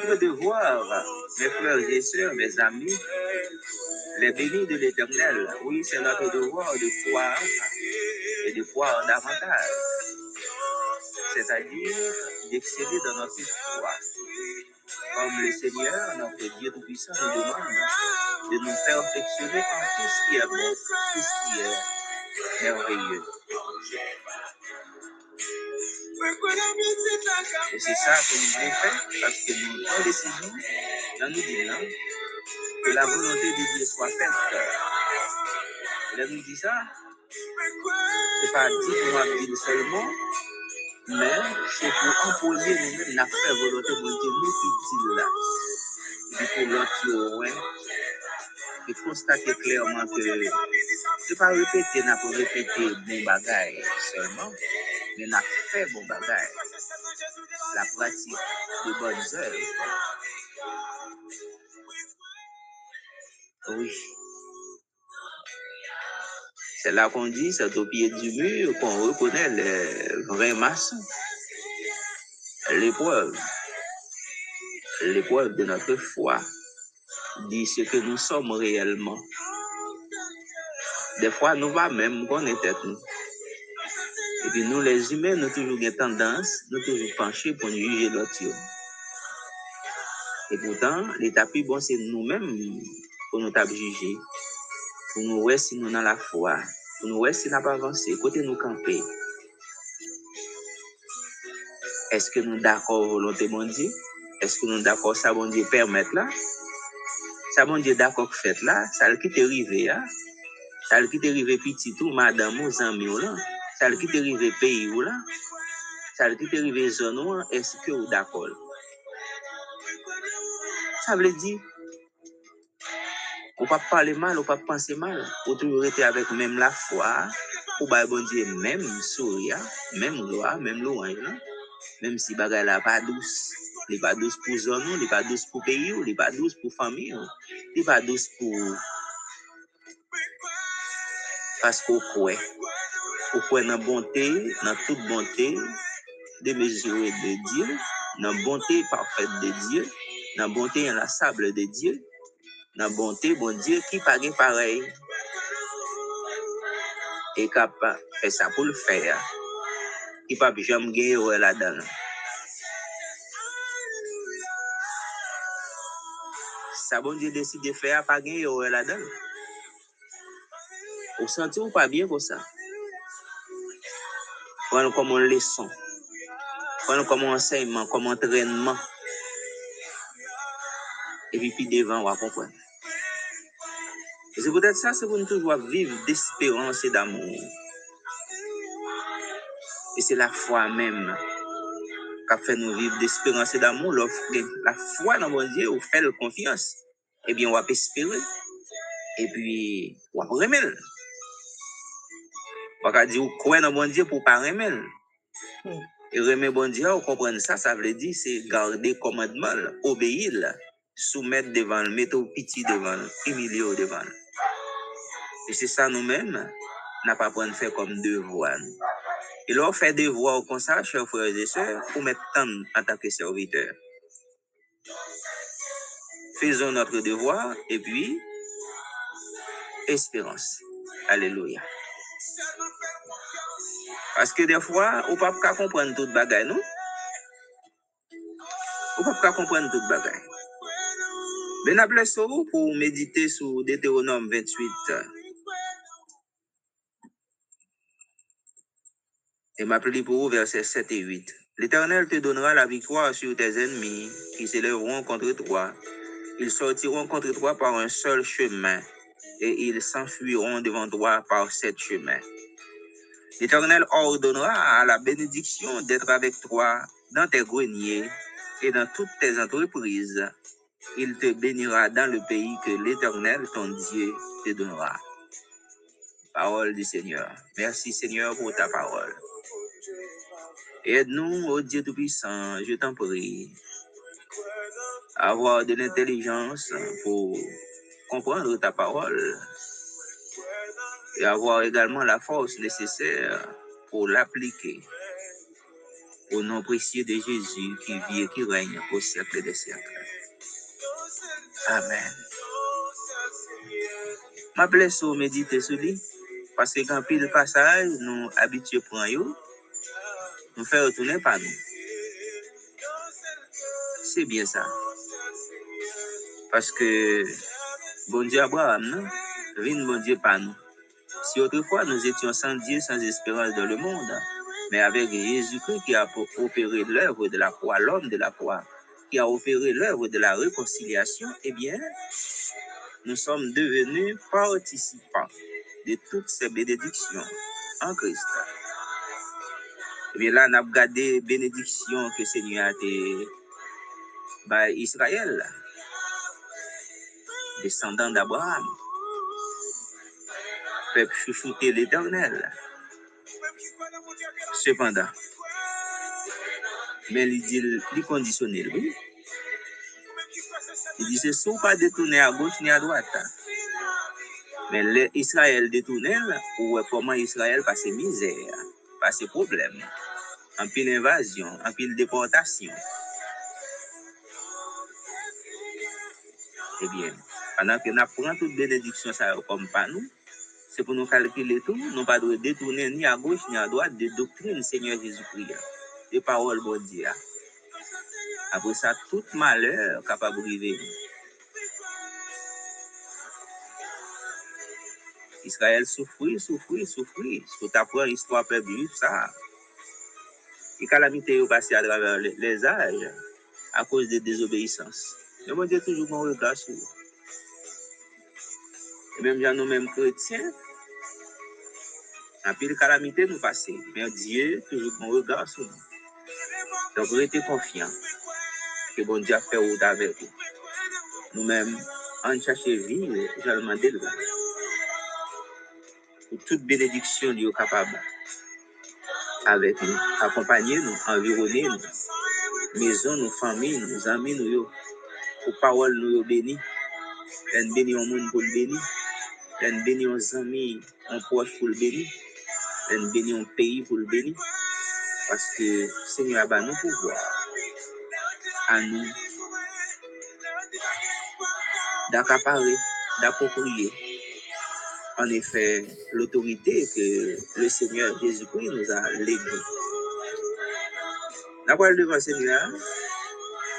C'est notre devoir, mes frères et sœurs, mes amis, les bénis de l'Éternel. Oui, c'est notre devoir de croire et de croire davantage. C'est-à-dire d'exceller dans notre foi. Comme le Seigneur, notre Dieu Tout-Puissant, nous demande de nous perfectionner en tout ce qui est bon, tout ce qui est merveilleux. Et c'est ça que nous voulons faire parce que nous avons décidé dans nous dire que la volonté de Dieu soit faite. Et là, nous dit ça, c'est pas dit pour nous dire seulement, mais c'est pour imposer nous-mêmes la vraie volonté de Dieu, nous qui dit là. Du coup, l'autre, ouais, et constater clairement que c'est pas répéter, n'a pas répéter bon bagaille seulement, mais n'a fait bon bagaille. La pratique de bonnes œuvres. Oui. C'est là qu'on dit, c'est au pied du mur qu'on reconnaît les vrais maçons. L'épreuve. L'épreuve de notre foi dit ce que nous sommes réellement. Des fois, nous va même connaître nous. Et puis nous, les humains, nous toujours une tendance, nous toujours pencher pour nous juger l'autre. Et pourtant, l'état plus bon, c'est nous-mêmes pour nous juger. Pour nous voir si nous dans la foi. Pour nous voir si nous pas avancé. Côté nous camper. Est-ce que nous d'accord volonté mon Dieu? Est-ce que nous d'accord ça bon Dieu permettre là? Ça bon Dieu d'accord fait là? Ça qui t'est arrivé là? Ça qui t'est arrivé petit tout, madame, aux amis là? Ça qui t'est arrivé pays là? Ça qui t'est arrivé zone est-ce que vous d'accord? Ça veut dire ou pas parler mal, ou pas penser mal, ou toujours être avec même la foi, ou même gloire, même louange, même si bagay la pas douce, n'est pas douce pour zone, n'est pas douce pour pays, n'est pas douce pour famille, n'est pas douce pour parce qu'on croit, on croit dans la bonté, dans toute bonté, démesurée de Dieu, dans la bonté parfaite de Dieu, dans la bonté inlassable de Dieu, dans la bonté, bon Dieu, qui paraît pareil. Et capable fait ça pour le faire. Qui pas jamais gagner là-dedans. Ça, bon Dieu décide de faire, pas gagner là-dedans. Vous sentez ou pas bien pour ça? Prenez comme une leçon. Prenez comme un enseignement, comme un entraînement. Et puis, puis devant, on va comprendre. C'est peut-être ça, c'est pour nous toujours vivre d'espérance et d'amour. Et c'est la foi même qui fait nous vivre d'espérance et d'amour. La foi dans mon Dieu, on fait confiance. Eh bien, on va espérer. Et puis, on va remettre. On va dire, quoi dans mon Dieu pour pas remettre. Et remettre bon Dieu, on comprend ça, ça veut dire, c'est garder commandement, obéir, soumettre devant, mettre au petit devant, humilier au devant. Et c'est ça nous-mêmes, n'a pas de faire comme devoir. Et là, on fait devoir comme ça, chers frères et sœurs, pour mettre temps en tant que serviteur. Faisons notre devoir et puis, espérance. Alléluia. Parce que des fois, on ne peut pas comprendre toute bagaille, non? On ne peut pas comprendre toute bagaille. Mais nous pour méditer sur Deutéronome 28. Et m'appeler pour vous, versets 7 et 8. L'Éternel te donnera la victoire sur tes ennemis qui s'élèveront contre toi. Ils sortiront contre toi par un seul chemin et ils s'enfuiront devant toi par sept chemins. L'Éternel ordonnera à la bénédiction d'être avec toi dans tes greniers et dans toutes tes entreprises. Il te bénira dans le pays que l'Éternel, ton Dieu, te donnera. Parole du Seigneur. Merci Seigneur pour ta parole. Aide-nous, ô Dieu Tout-Puissant, je t'en prie, à avoir de l'intelligence pour comprendre ta parole et avoir également la force nécessaire pour l'appliquer. Au nom précieux de Jésus qui vit et qui règne au siècle des siècles. Amen. Ma blesse au méditer sur lui, parce que quand pile passage, nous habitués pour yo, nous fait retourner par nous. C'est bien ça. Parce que bon Dieu Abraham, non? Vine bon Dieu par nous. Si autrefois nous étions sans Dieu, sans espérance dans le monde, mais avec Jésus-Christ qui a opéré l'œuvre de la croix, l'homme de la croix, qui a opéré l'œuvre de la réconciliation, eh bien, nous sommes devenus participants de toutes ces bénédictions en Christ. Eh bien, là, on a regardé bénédictions que Seigneur a été par Israël, descendant d'Abraham, peuple chouchouté l'éternel. Cependant, mais il dit, conditionnel, oui. Il dit, c'est soit pas détourné à gauche ni à droite. Mais l'Israël détourné, ou comment Israël passe misère, passe problème, en pile invasion, en pile déportation. Eh bien, pendant que nous prenons toute bénédiction ça comme pas nous, c'est pour nous calculer tout, nous pas de détourner ni à gauche ni à droite des doctrines Seigneur Jésus-Christ, des paroles bon Dieu. Après ça, tout malheur capable de arriver. Israël souffrit, souffrit, souffrit. Tout après l'histoire perdue, ça. Les calamités ont passé à travers les, âges à cause de désobéissance. Mais mon Dieu, toujours mon regard sur. Et même dans nous-mêmes chrétiens, en pile calamité nous passer. Mais Dieu, toujours mon regard sur nous. Donc, restez confiants que bon Dieu a fait route avec vous. Nous-mêmes, en chercher vivre, je demande de Pour toute bénédiction, Dieu est capable avec nous, accompagner nous, environner nous, maison, nous, famille, nous, amis, nous, pour parole, nous, yo, béni. En béni au monde pour le béni. En béni aux amis, en proche pour le béni. En béni au pays pour le béni. Parce que Seigneur a ba nous pouvoir à nous d'accaparer, d'approprier en effet l'autorité que le Seigneur Jésus-Christ nous a léguée. N'a pas devant le Seigneur,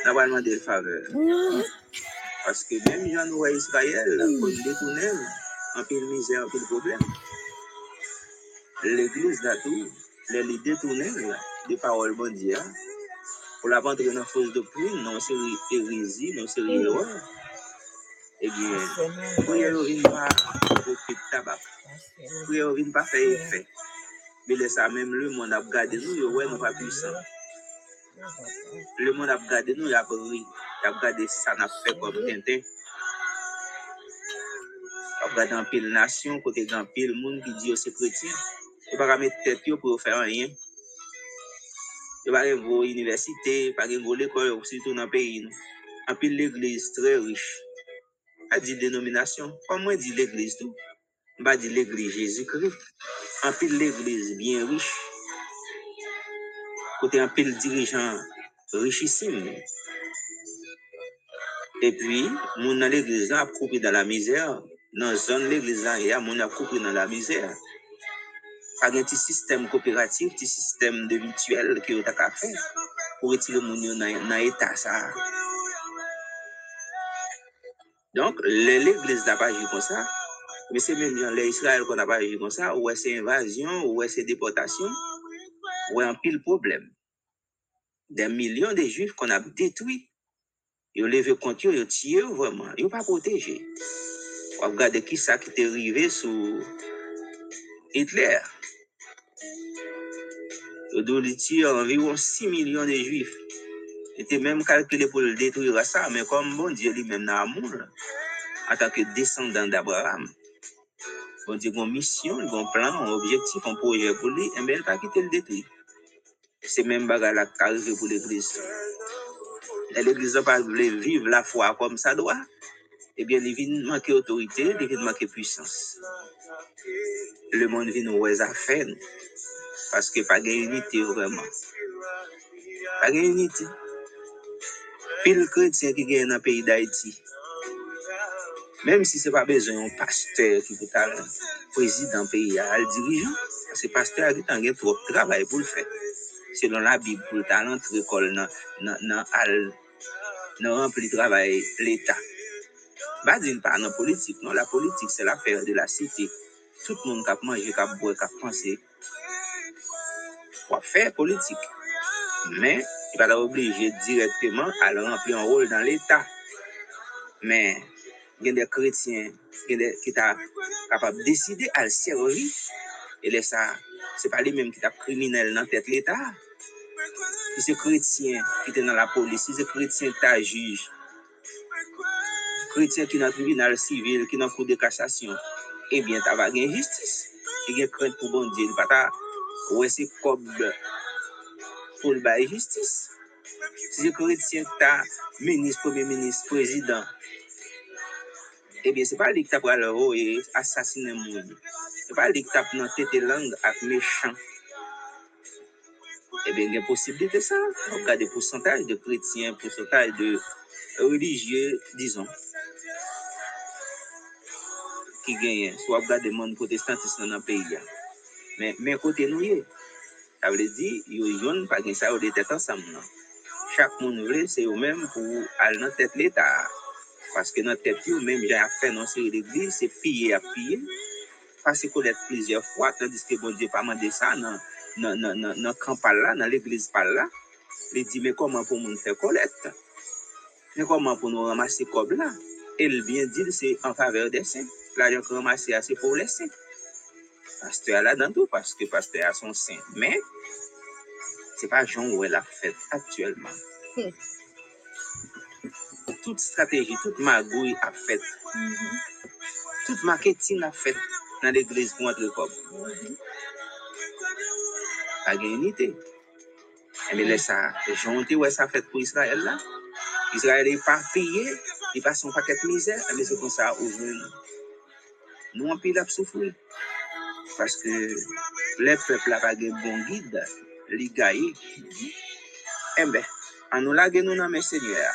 n'a pas demandé de faveur. Parce que même Jean nous Israël, pour en pile misère, en pile problème. L'église là tout, les détourner des paroles bon Dieu pour la vendre dans fausse doctrine, non c'est hérésie, non c'est erreur. Eh bien, prière ne vient pas profiter de tabac. Prière ne vient pas faire effet. Mais laisse ça même le monde a regardé nous, yo ouais, nous pas puissant. Le monde a regardé nous, il a pris, il a regardé ça n'a fait comme A regardé un pile nation, côté grand pile monde qui dit c'est chrétien. Il pas mettre tête pour faire rien. Il va gen vos université, pas gen vos l'école, surtout dans le pays. En pile l'église très riche. A dit dénomination. Comment dit l'église tout? Pas dit l'église Jésus-Christ. En pile l'église bien riche. Côté un pile dirigeant richissime. Et puis, mon dans là a coupé dans la misère. Dans l'église là, il y a mon a coupé dans la misère. Pas un petit système coopératif, petit système de mutuelle que vous avez fait pour retirer mon dans l'état ça. Donc, l'église n'a pas agi comme ça. Mais c'est même dans l'Israël qu'on n'a pas agi comme ça, ou c'est invasion, ou c'est déportation, ou un pile problème. Des millions de juifs qu'on a détruits. Ils ont levé contre eux, ils ont tué vraiment. Ils n'ont pas protégé. On qui ça qui est arrivé sous Hitler. Ils ont tué environ 6 millions de juifs. Il était même calculé pour le détruire ça, mais comme bon Dieu lui-même dans l'amour, en tant que descendant d'Abraham, Bon Dieu, une mission, un plan, un objectif, un projet pour lui, et bien, il pas quitter le détruire. C'est même bagarre qui arrive pour l'église. L'église n'a pas voulu vivre la foi comme ça doit. Eh bien, il vient manquer autorité, il vient manquer puissance. Le monde vient nous affaires. Parce que pas de unité vraiment. Pas de unité. Pile chrétien qui gagne dans le pays d'Haïti. Même si ce n'est pas besoin d'un pasteur qui peut être président pays, le dirigeant, parce que le pasteur a dit trop de travail pour le faire. Selon la Bible, pour le talent l'école, dans le travail Pas d'une part, dans la politique, non, la politique, c'est l'affaire de la cité. Tout le monde qui a mangé, qui a boire, qui a pensé, pour faire politique. Mais, il va pas obligé directement à remplir un rôle dans l'État. Mais, il y a des chrétiens qui sont capables de décider à le n'est pas les mêmes qui sont criminels dans tête l'État. Si c'est chrétien qui est dans la police, si c'est chrétien qui chrétien qui est dans le tribunal civil, qui est dans le de cassation, eh bien, tu vas une justice. Il y a crainte pour bon Dieu. Ouais, c'est comme pour le bail justice. Si c'est chrétien est ministre, premier ministre, président, eh bien, ce n'est pas lui qui t'a le et assassiner le monde. Ce n'est pas lui qui t'a dans tête langue avec méchant. Eh bien, il y a une possibilité de ça. On regarde le pourcentage de chrétiens, pourcentage de religieux, disons, qui gagnent. Soit regarde le monde protestantisme dans le pays. Mais, mais côté nous, ça veut dire, il y a pas de ça, de monde veut, c'est eux-mêmes pour aller dans tête l'État. Parce que notre tête, même j'ai fait dans cette église, c'est piller à piller. Parce qu'on est plusieurs fois, tandis que bon Dieu pas demandé ça dans dans le camp là, dans l'église par là. Il dit, mais comment pour nous faire collecte? Mais comment pour nous ramasser comme là? Et il vient dire, c'est en faveur des saints. L'argent qu'on ramasse, c'est pour les saints. Pasteur là dans tout, parce que pasteur a son saint. Mais, c'est pas Jean où elle a fait actuellement. Toute stratégie, toute magouille a fait. Toute marketing a fait dans l'église pour entrer comme. Pas de unité. Mais laisse ça, Jean où ça fait pour Israël là. Israël n'est pas payé, paquet de misère, mais c'est comme ça, aujourd'hui. Nous, on peut souffrir. Parce que le peuple n'a pas de bon guide, les gaïs. Eh bien, en nous laguer nous dans mes seigneurs,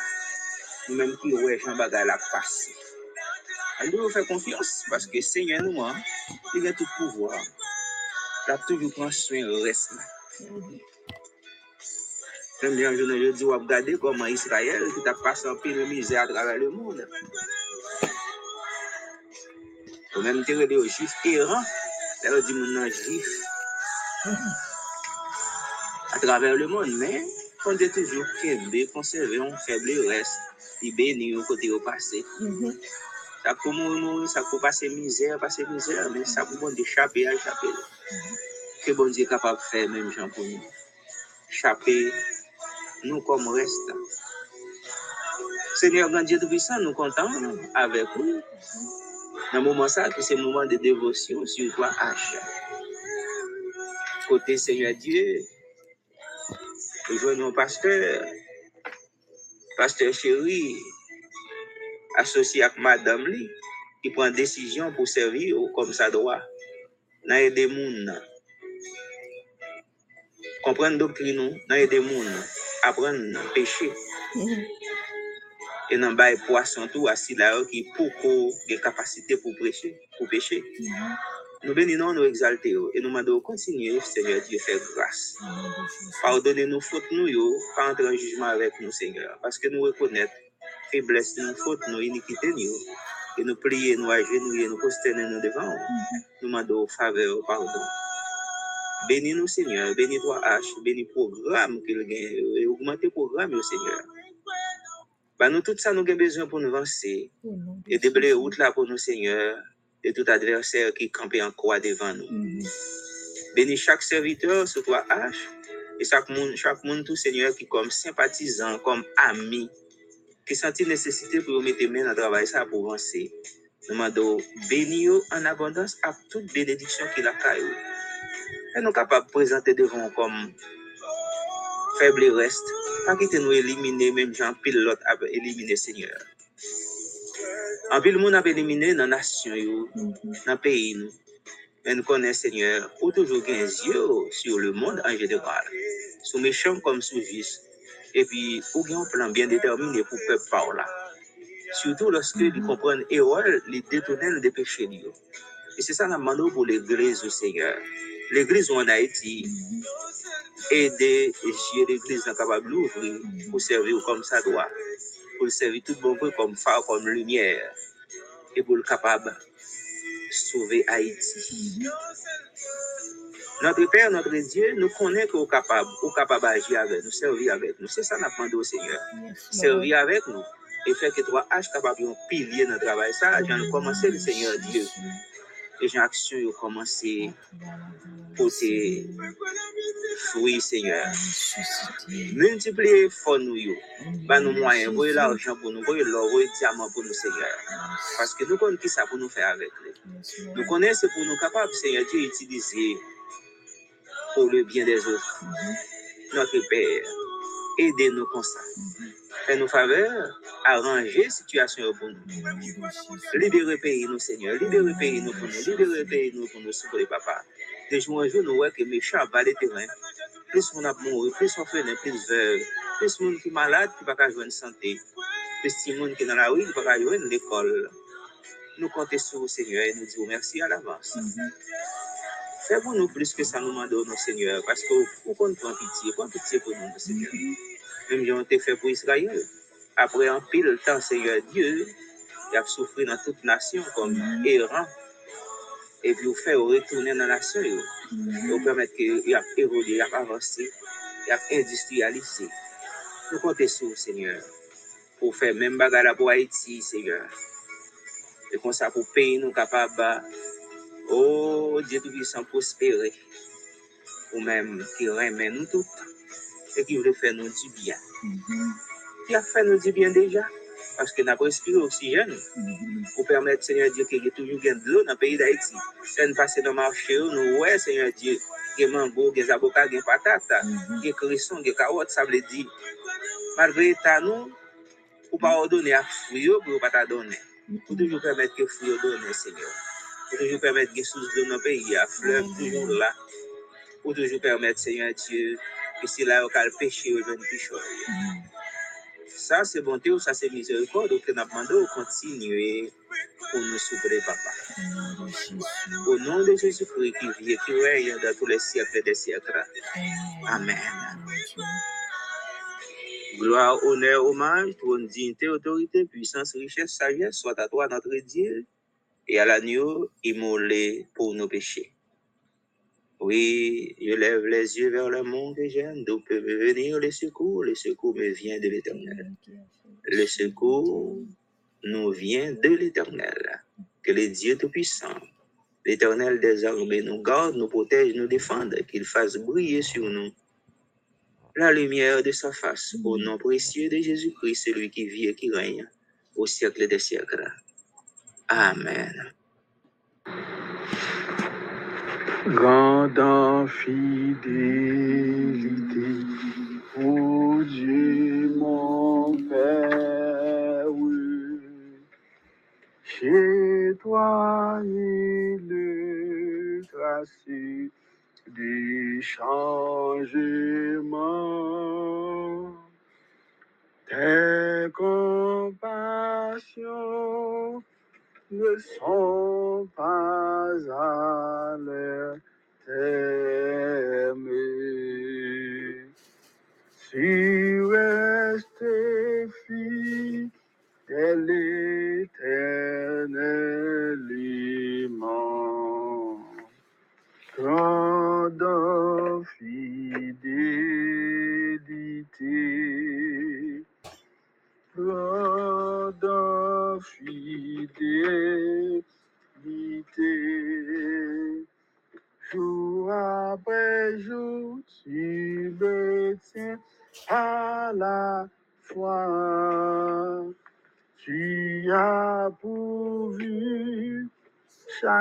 nous-mêmes qui ouais, Jean Bagay la face. On doit faire confiance parce que Seigneur nous, hein, il a tout pouvoir. Il a toujours prend soin du reste. J'aime bien, je dis, regarder comment Israël qui a passé un peu de misère à travers le monde. Ou même dire des juifs errants, ça dit mon juif à travers le monde, mais on est toujours qu'aimer, conserver, on faible reste, il bénit au côté au passé. Ça comme ça peut passer misère, passer misère, mais ça peut bon d'échapper à échapper. Que bon Dieu est capable de gens pour nous. Échapper, nous comme reste. Seigneur grand Dieu Tout-Puissant, nous comptons avec vous. Dans moment ça, c'est le moment de dévotion sur toi, H. Côté Seigneur Dieu, venons pasteur, pasteur chéri, associé avec madame Li, qui prend décision pour servir comme ça doit. Dans aider gens. Comprendre doctrine, dans aider gens. Apprendre à pécher. Et dans le poisson tout assis là qui pour des capacités pour prêcher, pour pécher. Nous bénissons, nous exaltons et nous demandons continuer, Seigneur Dieu, faire grâce. Pardonnez-nous fautes nous, pas entrer en jugement avec nous, Seigneur, parce que nous reconnaissons faiblesse, nous fautes, nous iniquité nous. Et nous prions, nous agenouillons, nous prosternons nous devant. Nous demandons faveur, pardon. Bénis-nous, Seigneur. Bénis-toi, H. Bénis le programme qu'il gagne. Et augmente le programme, Seigneur. Bah, nous, tout ça, nous avons besoin pour nous avancer. Et déblayer route là pour nous, Seigneur. Et tout adversaire qui campait en croix devant nous. Bénis chaque serviteur, sur toi, H. Et chaque monde, chaque monde, tout Seigneur, qui comme sympathisant, comme ami, qui sentit nécessité pour mettre main dans le travail ça pour avancer. Nous demandons béni en abondance à toute bénédiction qu'il a caillou. Et nous capables de présenter devant comme faible reste. Pas quitter nous éliminer, même Jean pile l'autre a éliminé Seigneur. En pile monde a éliminé dans la nation, dans le pays nous. Mais nous connaissons Seigneur, ou toujours un yeux sur le monde en général. Sous méchant comme sous juste. Et puis, ou un plan bien déterminé pour peuple par là. Surtout lorsque ils comprennent et les détournent des péchés. Et c'est ça la demandons pour l'église au Seigneur. L'église en Haïti, aider et l'église capable d'ouvrir pour servir comme ça doit. Pour servir tout bon peu comme phare, comme lumière. Et pour le capable de sauver Haïti. Notre Père, notre Dieu, nous connaît qu'on est capable, ou capable d'agir avec nous, servir avec nous. C'est ça qu'on demandé au Seigneur. Servir avec nous. Et faire que toi, H capable de pilier dans le travail. Ça, j'ai commencé le Seigneur Dieu. Et j'ai action, j'ai commencé porter fruits, Seigneur. Multiplier fort nous, yo. Bah, nous moyens, voyez l'argent pour nous, voyez l'or, voyez le diamant pour nous, Seigneur. Parce que nous connaissons qui ça pour nous faire avec lui. Nous connaissons pour nous capables, Seigneur Dieu, utiliser pour le bien des autres. Notre Père, aidez-nous comme ça. Fais-nous faveur, arranger la situation pour nous. Libérez le pays, nous, Seigneur. Libérez le pays, nous, pour nous. Libérez le pays, nous, pour nous, souffrir, papa. De jour en jour, nous voyons que les méchants va le terrain. Plus on a mouru, plus on fait plus veuve, plus monde qui est malade, qui est dans la peut pas jouer l'école. Nous comptons sur vous, Seigneur, et nous disons merci à l'avance. Fais pour nous plus que ça nous demande, nos Seigneur, parce que vous comptez prend pitié, prends pitié pour nous, Seigneur. Même si on été fait pour Israël. Après un pile temps, Seigneur Dieu, il a souffert dans toute nation comme errant. Et puis, vous fait retourner dans la nation. Vous permettre qu'il a évolué, il a avancé, il a industrialisé. Nous comptons sur vous, Seigneur, pour faire même bagarre pour Haïti, Seigneur. Et comme ça, pour payer nous capables, oh Dieu Tout-Puissant, prospérer. Ou même qui remet nous tous et qui veut faire nous du bien. Qui a fait nous du bien déjà? Parce que nous avons respiré l'oxygène pour permettre, Seigneur Dieu, qu'il y ait toujours de l'eau dans le pays d'Haïti. Nous passons dans le marché, nous voyons, Seigneur Dieu, qu'il y a mango, des avocats, des patates, des cressons, des carottes, ça veut dire, malgré ça, nous, pour ne pas ordonner à fruits, pour ne pas donner. Pour toujours permettre que fruits donnent, Seigneur. Pour toujours permettre que sources de nos pays, à fleuve, toujours là. Pour toujours permettre, Seigneur Dieu, que c'est là où le péché au jeune pichon. Ça, c'est bonté ou ça, c'est miséricorde. Donc, nous demandons de continuer pour nous souffrir, papa. Au nom de Jésus-Christ qui vit et qui règne dans tous les siècles des siècles. Amen. Gloire, honneur, hommage, trône, dignité, autorité, puissance, richesse, sagesse, soit à toi, notre Dieu, et à l'agneau immolé pour nos péchés. Oui, je lève les yeux vers le monde et j'aime d'où peut venir le secours. Le secours me vient de l'éternel. Le secours nous vient de l'éternel. Que le Dieu Tout-Puissant, l'éternel des armées, nous garde, nous protège, nous défende, qu'il fasse briller sur nous la lumière de sa face. Au nom précieux de Jésus-Christ, celui qui vit et qui règne au siècle des siècles. Amen. Grande fidélité, ô Dieu mon Père, chez toi il le tracé des changements, tes compassions ne sont pas à l'air t'aimer. Si restes fidèle éternellement,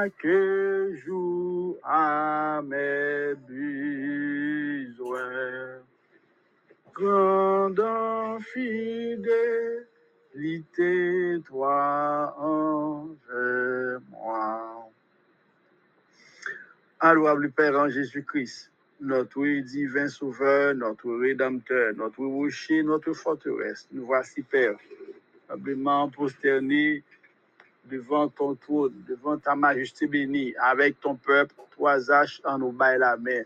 chaque jour à mes besoins. Grande fidélité, toi envers moi. Allouable Père en Jésus-Christ, notre divin sauveur, notre rédempteur, notre rocher, notre forteresse. Nous voici, Père, humblement prosternés devant ton trône, devant ta majesté bénie, avec ton peuple, trois haches en nous bail la main.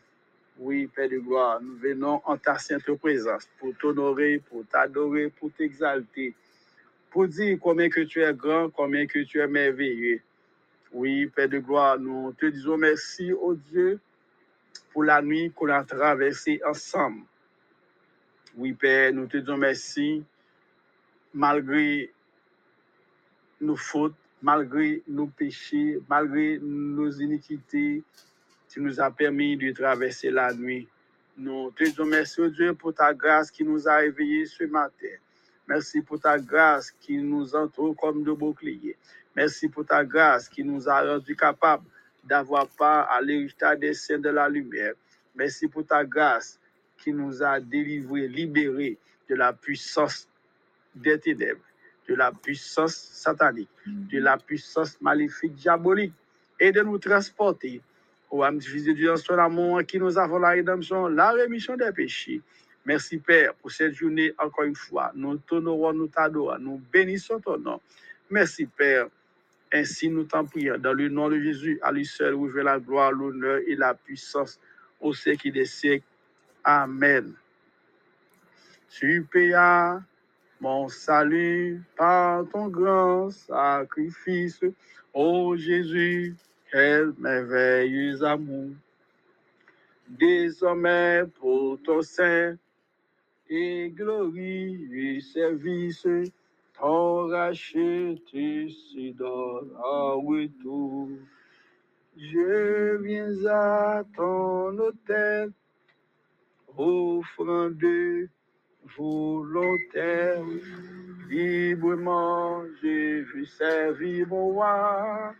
Oui, Père de gloire, nous venons en ta sainte présence pour t'honorer, pour t'adorer, pour t'exalter, pour dire combien que tu es grand, combien que tu es merveilleux. Oui, Père de gloire, nous te disons merci, au Dieu, pour la nuit qu'on a traversée ensemble. Oui, Père, nous te disons merci, malgré nos fautes, malgré nos péchés, malgré nos iniquités, tu nous as permis de traverser la nuit. Nous te disons merci, Dieu, pour ta grâce qui nous a réveillés ce matin. Merci pour ta grâce qui nous entoure comme de boucliers. Merci pour ta grâce qui nous a rendus capables d'avoir part à l'héritage des saints de la lumière. Merci pour ta grâce qui nous a délivrés, libérés de la puissance des ténèbres, de la puissance satanique, de la puissance maléfique, diabolique, et de nous transporter au âme diffusée du son amour qui nous avons la rédemption, la rémission des péchés. Merci Père pour cette journée encore une fois. Nous t'honorons, nous t'adorons, nous bénissons ton nom. Merci Père. Ainsi nous t'en prions dans le nom de Jésus, à lui seul où la gloire, l'honneur et la puissance au siècle des siècles. Amen. Payas mon salut par ton grand sacrifice. Ô Jésus, quel merveilleux amour. Désormais pour ton saint et glorieux service, ton racheté se donne en. Je viens à ton hôtel, offrande volontaire. Librement, je veux servir mon roi.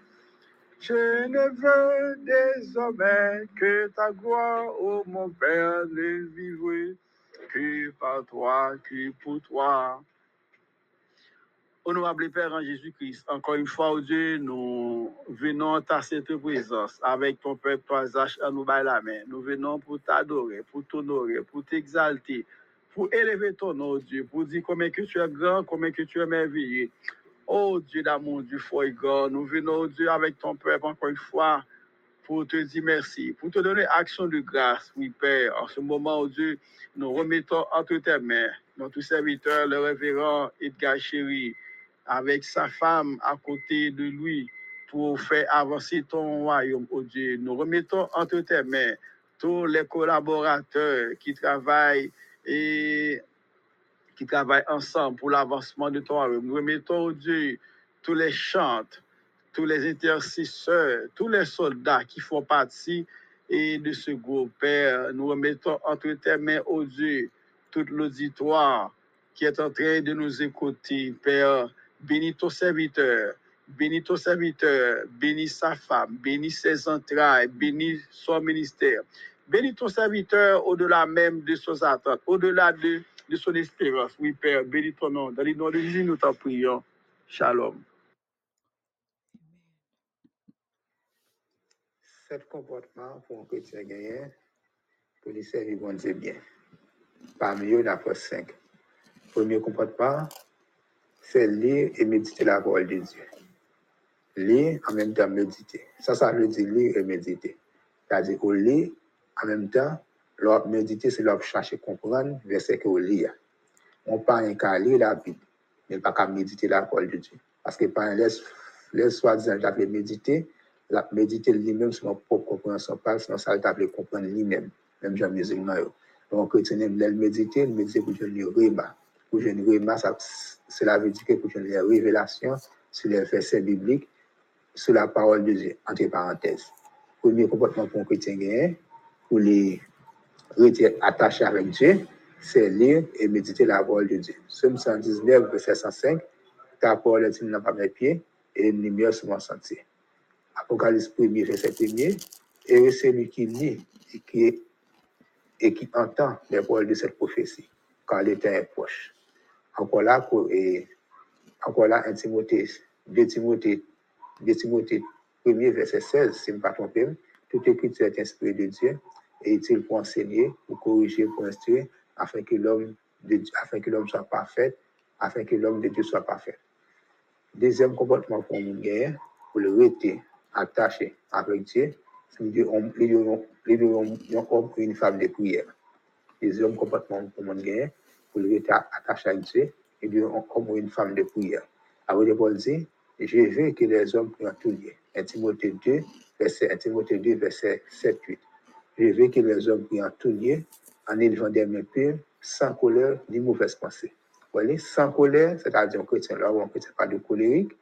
Je ne veux désormais que ta gloire, ô mon Père, ne vivre que par toi, que pour toi. Honorable Père en Jésus-Christ, encore une fois, oh Dieu, nous venons à ta sainte présence avec ton peuple, toi, Zach, à nous bailler la main. Nous venons pour t'adorer, pour t'honorer, pour t'exalter, pour élever ton nom, Dieu, pour dire combien que tu es grand, combien que tu es merveilleux. Oh Dieu d'amour, du et grand, nous venons, oh Dieu, avec ton peuple, encore une fois, pour te dire merci, pour te donner action de grâce, oui, Père. En ce moment, oh Dieu, nous remettons entre tes mains notre serviteur, le révérend Edgar Chéri, avec sa femme à côté de lui, pour faire avancer ton royaume, oh Dieu. Nous remettons entre tes mains tous les collaborateurs qui travaillent et qui travaillent ensemble pour l'avancement de ton. Nous remettons, oh Dieu, tous les chantes, tous les intercesseurs, tous les soldats qui font partie de ce groupe, Père. Nous remettons entre tes mains, oh Dieu, tout l'auditoire qui est en train de nous écouter, Père. Bénis ton serviteur, bénis ton serviteur, bénis sa femme, bénis ses entrailles, bénis son ministère. Bénis ton serviteur au-delà même de ses attentes, au-delà de, de son espérance. Oui, Père, bénis ton nom. Dans le nom de Jésus, nous t'en prions. Shalom. Sept comportements pour un chrétien gagné pour les servir bon Dieu bien. Parmi eux, a cinq. Premier comportement, c'est lire et méditer la parole de Dieu. Lire en même temps méditer. Ça, ça veut dire lire et méditer. C'est-à-dire qu'on lit en même temps, leur méditer, c'est leur chercher comprendre verset que vous lit. On parle qu'à lire la Bible, mais pas qu'à méditer la parole de Dieu. Parce que par laisse soi-disant, j'avais méditer, la méditer lui-même sur notre propre compréhension, pas sinon ça t'appelle comprendre lui-même, même Jean musulman. Donc, chrétien, il méditer, il méditer pour jeune rima. Pour jeune rima, cela veut dire que pour jeune révélation sur les versets bibliques, sur la parole de Dieu, entre parenthèses. Premier comportement pour un chrétien pour les rester attachés avec Dieu, c'est lire et méditer la parole de Dieu. Somme 119, verset 105, ta parole est une lampe à mes pieds et une lumière sur mon sentier. Apocalypse 1er, verset 1er. Et celui qui lit et qui, entend les paroles de cette prophétie, quand le temps est proche. Encore là, et, encore là, 1 Timothée, 2 Timothée, 2 Timothée 1er, verset 16, si je ne me pas trompé, toute écriture est inspirée de Dieu et utile pour enseigner, pour corriger, pour instruire, afin que l'homme Dieu- afin que l'homme soit parfait, afin que l'homme de Dieu soit parfait? Deuxième comportement pour mon gagner, pour le rester attaché avec Dieu, c'est un homme une femme de prière. Deuxième comportement pour mon gagner, pour le rester attaché avec Dieu, et de un homme une femme de prière. Alors, de Paul dit, je veux que les hommes prient en tout lieu. 1 Timothée 2, verset, 1 Timothée 2, verset 7-8. Je veux que les hommes prient en tout lieu, en élevant des mains pures, sans colère ni mauvaise pensée. Vous voyez, sans colère, c'est-à-dire un chrétien là où un chrétien pas de colérique,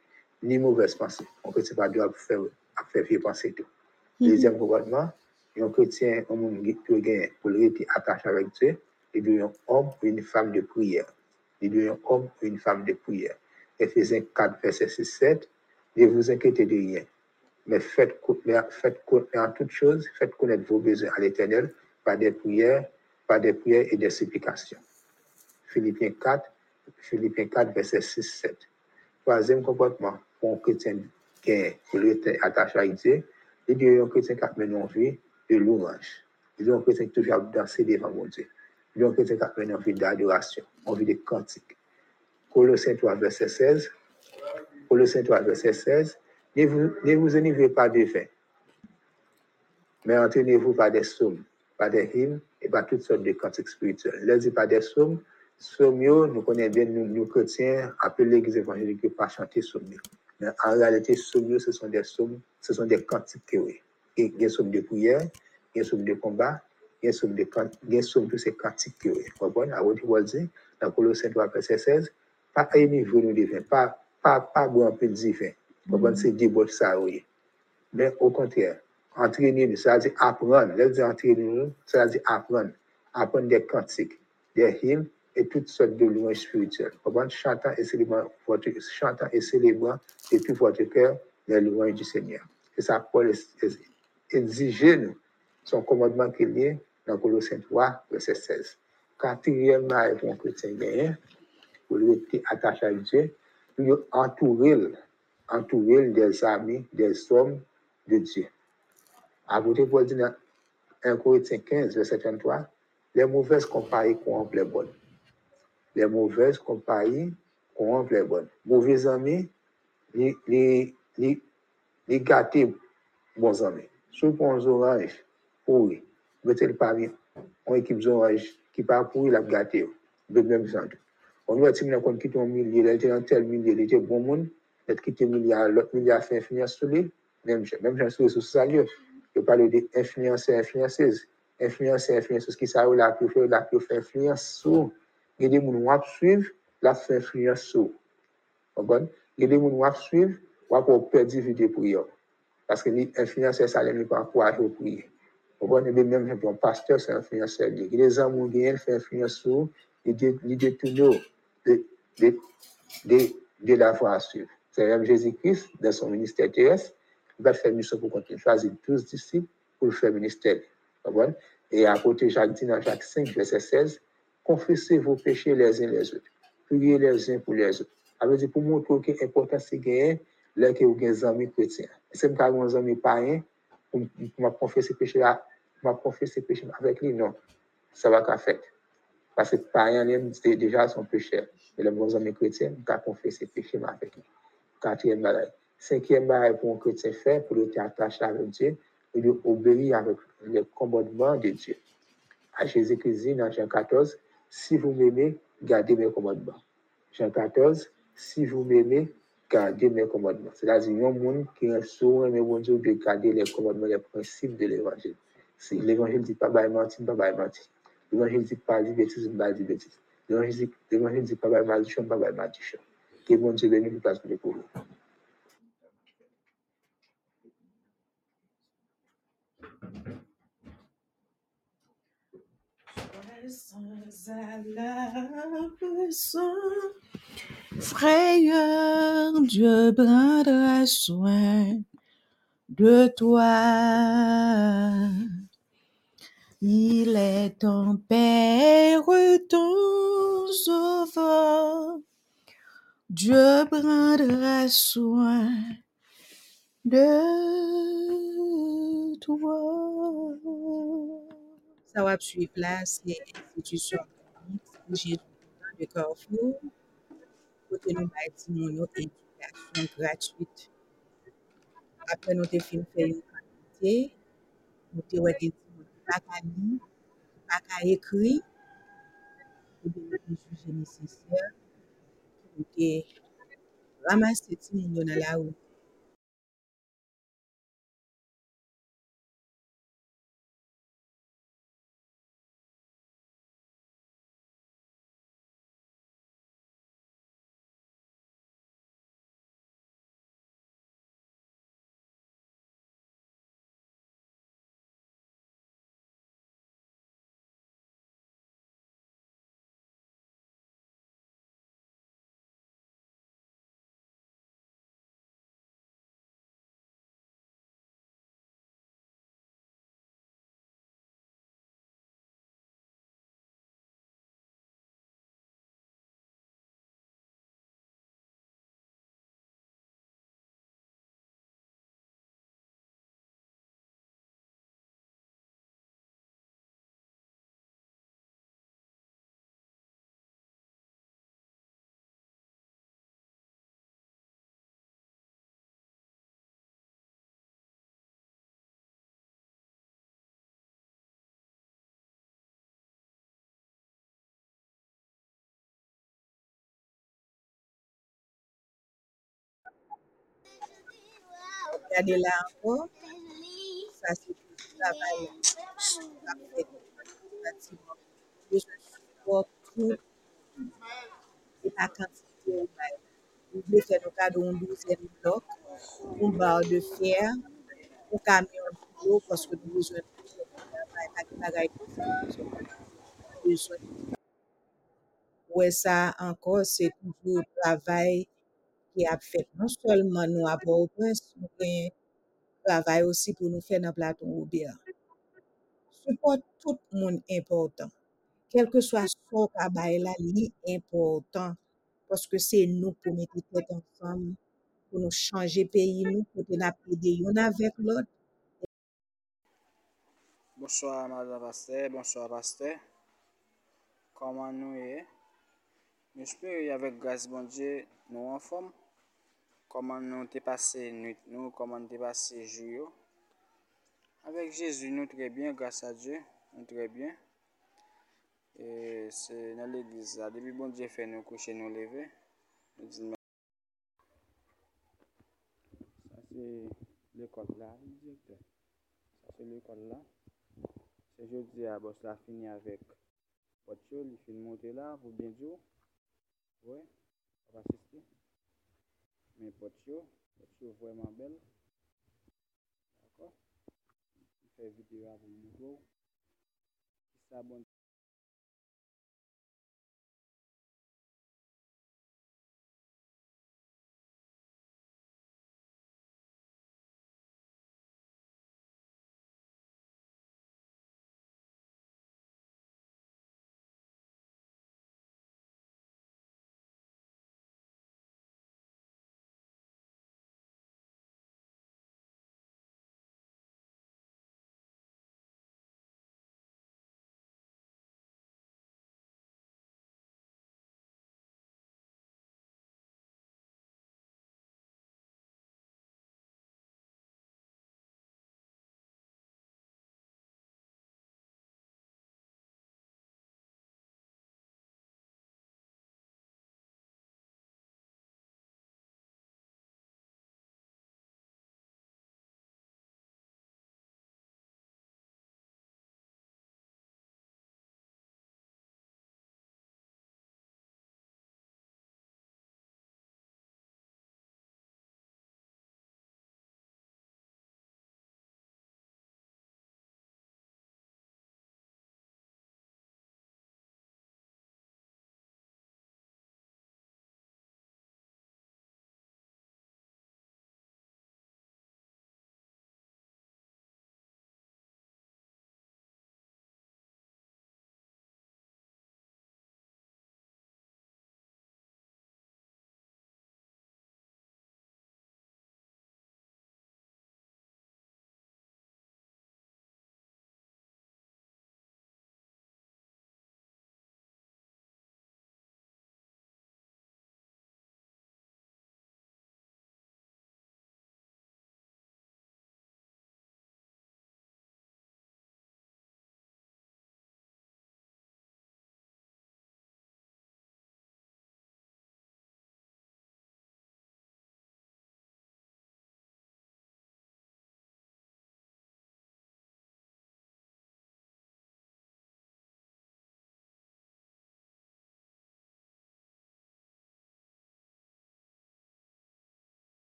ni mauvaise pensée. Un chrétien pas de faire, faire vieux penser tout. Deuxième comportement, un chrétien, un monde qui peut gagner pour le rester attaché avec Dieu, et de un homme ou une femme de prière. Et de un homme ou une femme de prière. Ephésiens 4, verset 6-7, ne vous inquiétez de rien, mais faites, faites en toute chose, faites connaître vos besoins à l'Éternel par des prières, par des prières et des supplications. Philippiens 4, Philippiens 4, verset 6-7. Troisième comportement pour un chrétien qui est attaché à Dieu, il dit un chrétien qui a mené une vie de louange. Il dit un chrétien qui toujours danser devant mon Dieu. Il dit un chrétien qui a mené une vie d'adoration, une vie de cantique. Colossiens 3, verset 16. Colossiens 3, verset 16. Ne vous, ne enivrez pas de vin, mais entraînez-vous par des psaumes, par des hymnes et par toutes sortes de cantiques spirituels. Là, dit par des psaumes, psaumes, nous connaissons bien, nous, nous chrétiens, appelés l'église évangélique, pas chanter psaumes. Mais en réalité, psaumes, ce sont des psaumes, ce sont des cantiques. Et il y a des psaumes de prière, il y a des psaumes de combat, il y a des psaumes de des psaumes de ces cantiques. Vous comprenez? Il va dire, dans Colossiens 3, verset 16, pas émivrer nous de vin, pas, pas, pas un peu de vin. Comprenez? C'est débauche ça, oui. Mais au contraire, entraîner, ça veut dire apprendre. Là, dire entraîner, ça veut dire apprendre. Apprendre des cantiques, des hymnes et toutes sortes de louanges spirituelles. Vous? Chantant et célébrant, votre, et célébrant de tout votre cœur les louanges du Seigneur. C'est ça, Paul exige nous son commandement qu'il y a dans Colossiens 3, verset 16. Quatrièmement, pour un chrétien gagné, pour attaché à Dieu, lui entourer, entourer des amis, des hommes de Dieu. Apôtre Paul dit dans 1 Corinthiens 15, verset 33, les mauvaises compagnies corrompent les bonnes. Les mauvaises compagnies corrompent les bonnes. Mauvais amis, les, les, les, les gâtés bons amis. Ont des oranges pourris, mettez-le parmi une équipe d'oranges qui pas pourri, la gâté. De même genre. On doit dire qu'on quitte un millier, il était dans tel millier, il était bon monde, il quitté milliard, l'autre milliard fait influence sur lui, même. Même chose sur les sociaux. Je parle d'influenceurs, influenceuses. Influenceurs, influenceuses qui savent la plus faire, la plus faire influence sur. Il y a des gens qui vont suivre, la fait influence sur. Il y a des gens qui vont suivre, ou pour perdre vidéo pour eux. Parce que l'influenceur, ça ne pas encourager au prier. Vous comprenez? Même un pasteur, c'est un influenceur. Il y a des gens qui fait influence sur, il détourne de, de, de, de la voie à suivre. Même Jésus-Christ, dans son ministère terrestre, va faire mission pour continuer. Choisir 12 disciples pour faire ministère. Et apôtre Jacques dit dans Jacques 5, verset 16, confessez vos péchés les uns les autres. Priez les uns pour les autres. Ça veut dire pour montrer que l'important c'est gagner, là que vous avez des amis chrétiens. Quand vous avez des amis païens, pour me confesser péché me confesser péché avec lui, non. Ça va qu'à faire. Parce que païen, déjà son péché. Et les bons amis chrétiens, on a confessé péché avec lui. Quatrième bagaille. Cinquième bagaille pour un chrétien faire, pour être attaché avec Dieu, et de obéir avec les commandements de Dieu. À Jésus-Christ dit dans Jean 14, si vous m'aimez, gardez mes commandements. Jean 14, si vous m'aimez, gardez mes commandements. C'est-à-dire, il y a un monde qui est sourd, mais bon Dieu, de garder les commandements, les principes de l'évangile. Si l'évangile dit pas bail mentir, pas bail mentir. L'évangile dit pas dire bêtise, pas dire bêtise. Dit, l'évangile dit pas bail malédiction, pas bail malédiction. Que pour vous. Joyeux à la personne Frayeur, Dieu prendra soin de toi. Il est ton Père, ton Sauveur. Dieu prendra soin de toi. Ça va suivre là, c'est institution Jésus de Carrefour. Côté nous bâti mon éducation gratuite. Après nous avons faire une nous avons pas qu'à nous juger nécessaire, nous avons ramassé tout le rue. Regardez là encore, ça c'est le travail la quantité. Vous voulez faire le cas d'un douzième bloc, une barre de fer, un camion parce que nous besoin de besoin. Ça encore, c'est travail qui a fait non seulement nous à Port-au-Prince, nous avons travail aussi pour nous faire dans le plateau Robert. Support tout monde important. Que soit ce qu'a bail là, li important. Parce que c'est nous pour mettre tête ensemble, pour nous changer pays, nous, pour nous aider yon avec l'autre. Bonsoir, Madame Pasteur. Bonsoir, Pasteur. Comment nous est? J'espère avec grâce bon Dieu, nous en forme. Comment nous t'es passé nuit, nous, comment nous t'es passé jour. Avec Jésus, nous très bien, grâce à Dieu, nous très bien. Et c'est dans l'église là, depuis bon Dieu fait nous coucher, nous lever. Ça c'est l'école là, directeur. Ça c'est l'école là. C'est jeudi à boss fini avec voiture, il fait monter là pour bien dire. Ouais, on va assister. men pot yo, pot yo vwèman bel. D'akor? Fè videyo avon moutou. Ki sa bon.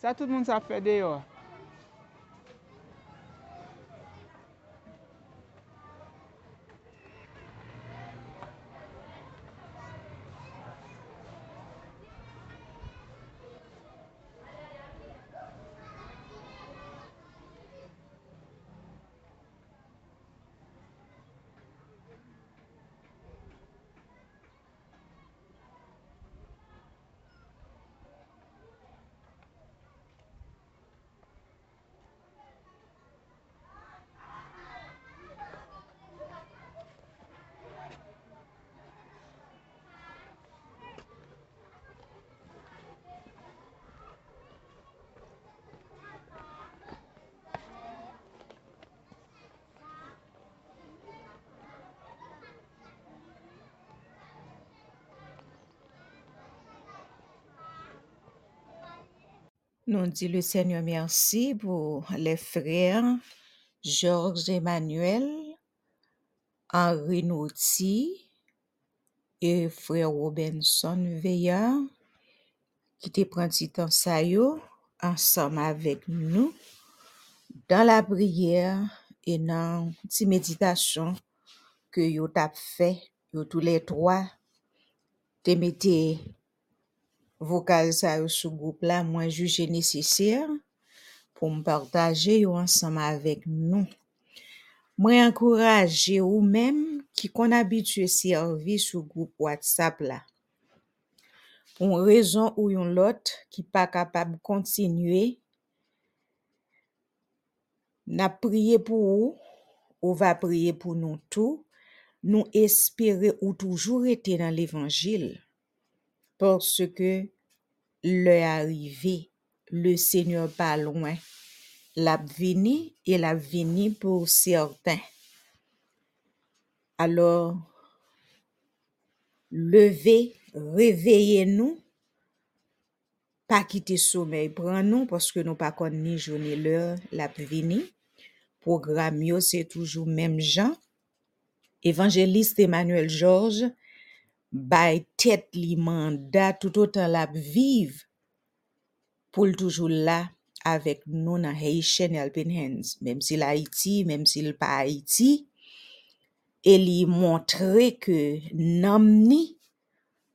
Sa tout moun sa fè deyo. Nous dit le Seigneur merci pour les frères Georges Emmanuel, Henri Nauty et frère Robinson Veillard qui te prend petit temps ensemble avec nous dans la prière et dans petite méditation que yo t'a fait tous les trois te mettez vocal ça yo sous groupe là moi jugé nécessaire pour me partager yo ensemble avec nous moi encourager ou même qui qu'on habitué servir sous groupe WhatsApp pour une raison ou autre qui pas capable de continuer n'a prié pour vous ou va prier pour nous tous nous espérer ou toujours été dans l'évangile parce que l'heure arrivé le Seigneur pas loin. L'a venu et l'a venu pour certains. Alors levez réveillez-nous. Pas quitter sommeil prend nous parce que nous pas ni journée l'heure l'a venu programme c'est toujours même Jean. Évangéliste Emmanuel Georges bay li mandat tout autant la vive pour le toujours là avec nous dans Haitian Helping Hands même si l'Haïti même s'il pas Haïti et lui montrer que nam ni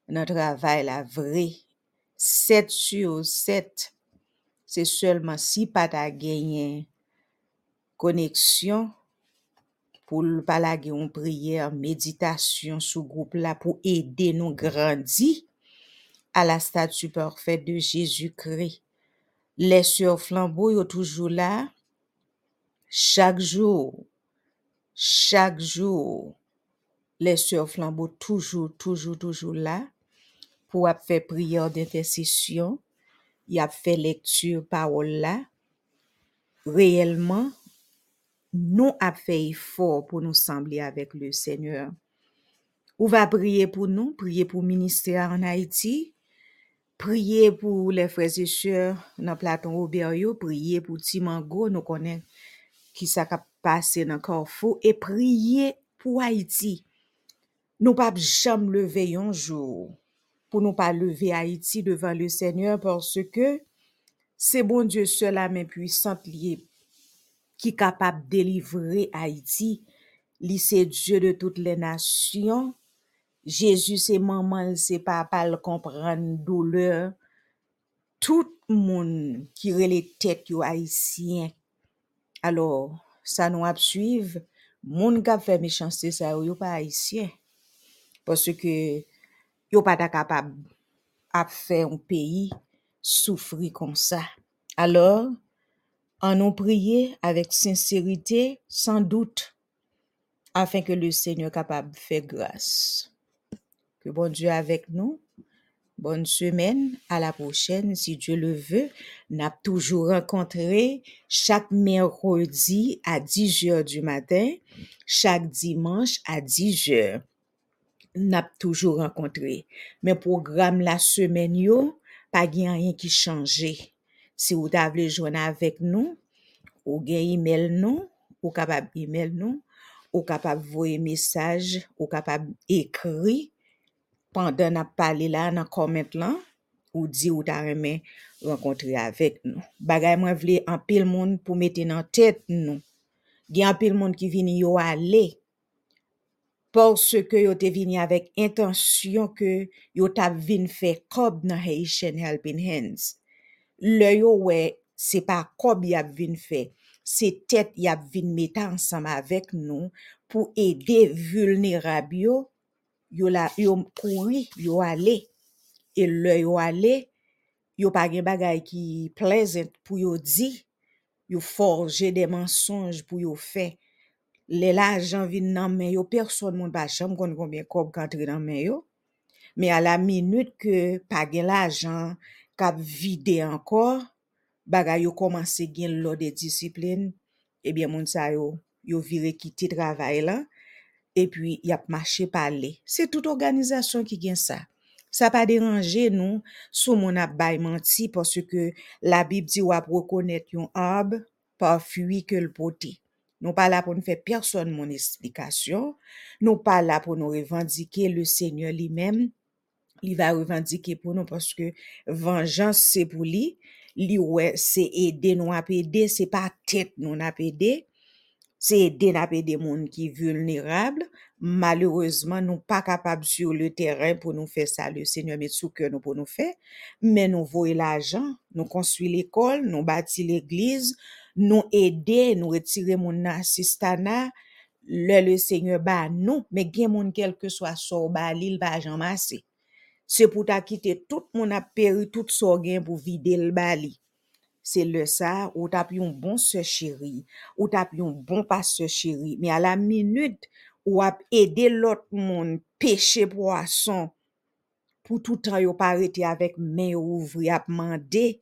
notre travail la vrai 7 sur 7 c'est seulement si pas ta gagné connexion pour le pas la gen prière méditation sous groupe là pour aider nous grandir à la statue parfaite de Jésus-Christ. Les sœurs flambeau yo toujours là. Chaque jour chaque jour les sœurs flambeau toujours toujours toujours là pour ap faire prière d'intercession. Y a fait lecture parole là réellement nous a fait effort pour nous sembler avec le Seigneur. Ou va prier pour nous prier pour ministère en Haïti prier pour les frères et sœurs dans Platon Robert yo, prier pour Timango nous connaît qui ça ka passé dans Carrefour et prier pour Haïti. Nous pas jamais lever un jour pour nous pas lever Haïti devant le Seigneur parce que c'est bon Dieu seul la main puissante qui est capable de délivrer Haïti. C'est Dieu de toutes les nations. Jésus, c'est maman, c'est papa, le comprendre douleur. Tout le monde qui les tête yo haïtien. Alors, ça nous a suivre. Moun qui fait méchanceté ça yo yo pas haïtien parce que yo pas ta capable à faire un pays souffrir comme ça. Alors, en nous prier avec sincérité, sans doute, afin que le Seigneur capable de grâce. Que bon Dieu avec nous. Bonne semaine. À la prochaine, si Dieu le veut. N'a toujours rencontré chaque mercredi à 10 heures du matin, chaque dimanche à 10 heures. N'a toujours rencontré. Mais programme la semaine yo, pas rien qui changé. Si vous voulez joindre avec nous, ou gen email nous, ou capable email nous, ou capable voyer message, ou capable écrit pendant n'a parlé là dans comment là, ou di ou ta remen renkontre avek nou. Bagay mwen vle an pil moun pou mette nan tet nou. Gen an pil moun ki vini yo ale, porske yo te vini avek intansyon ke yo tap vin fe kob nan Haitian Helping Hands. Le yo we, se pa kob yap vin fe, se tet yap vin mette ansam avek nou pou ede vulnerab yo, yo, la, yo kouri, yo ale. E le yo ale, yo pa gen bagay ki pleasant pou yo di, yo forje de mensonj pou yo fe. Le la jan vin nan men yo, person moun pa chanm kon konbyen kob kantre nan men yo. Me a la minute ke pa gen la jan kap vide ankor, bagay yo komanse gen lo de disiplin, ebyen moun sa yo, yo vire kiti travay lan, e pi yap mache pale. Se tout organizasyon ki gen sa. Sa pa deranje nou sou moun ap bay manti porske la bib di wap rekonet yon ab pa fwi ke l poti. Nou pa la pou nou fe person moun esplikasyon, nou pa la pou nou revandike le seigneur li men, li va revandike pou nou porske venjans se pou li, li we se ede nou ap ede, se pa tet nou ap ede, se ede nou ap ede moun ki vulnerable, Malheureusement, nou pa kapab sur le teren pou nou fe sa. Le seigneur met sou ke nou pou nou fe. Men nou voye l'ajan, nou konstui l'ekol, nou bati l'eglize, nou ede, nou retire moun asistana. Le seigneur ba nou, men gen moun kelke swa sor ba li l ba ajan masi. Se pou ta kite tout moun ap peri tout sor gen pou vide l ba li. Se le sa, ou tap yon bon se chiri, ou tap yon bon pas se chiri. Men a la minute, ou ap ede lot moun peche poason pou toutan yo parete avek men yo ouvri ap mande,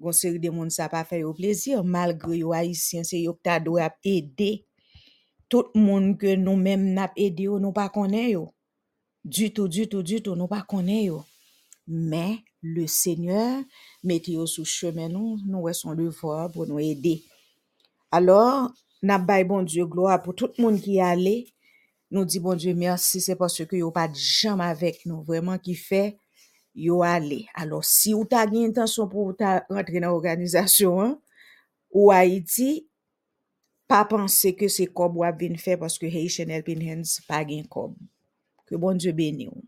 gonseri de moun sa pa fe yo plezir, malgre yo haisyen se yo kta do ap ede, tout moun ke nou men nap ede yo nou pa konen yo. Du tout, du tout, du tout, nou pa konen yo. Men, le seigneur mette yo sou chemen nou, nou we son devor pou nou ede. Alors, nap bay bon Diyo gloa pou tout moun ki ale, Nou di bon Diyo mersi se pas se ke yo pa di jam avek nou. Vreman ki fe yo ale. Alors si ou ta gen intansyon pou ou ta rentre nan organizasyon ou Haiti, pa panse ke se kob wap vin fe paske Haitian Helping Hands pa gen kob. Ke bon beni ou.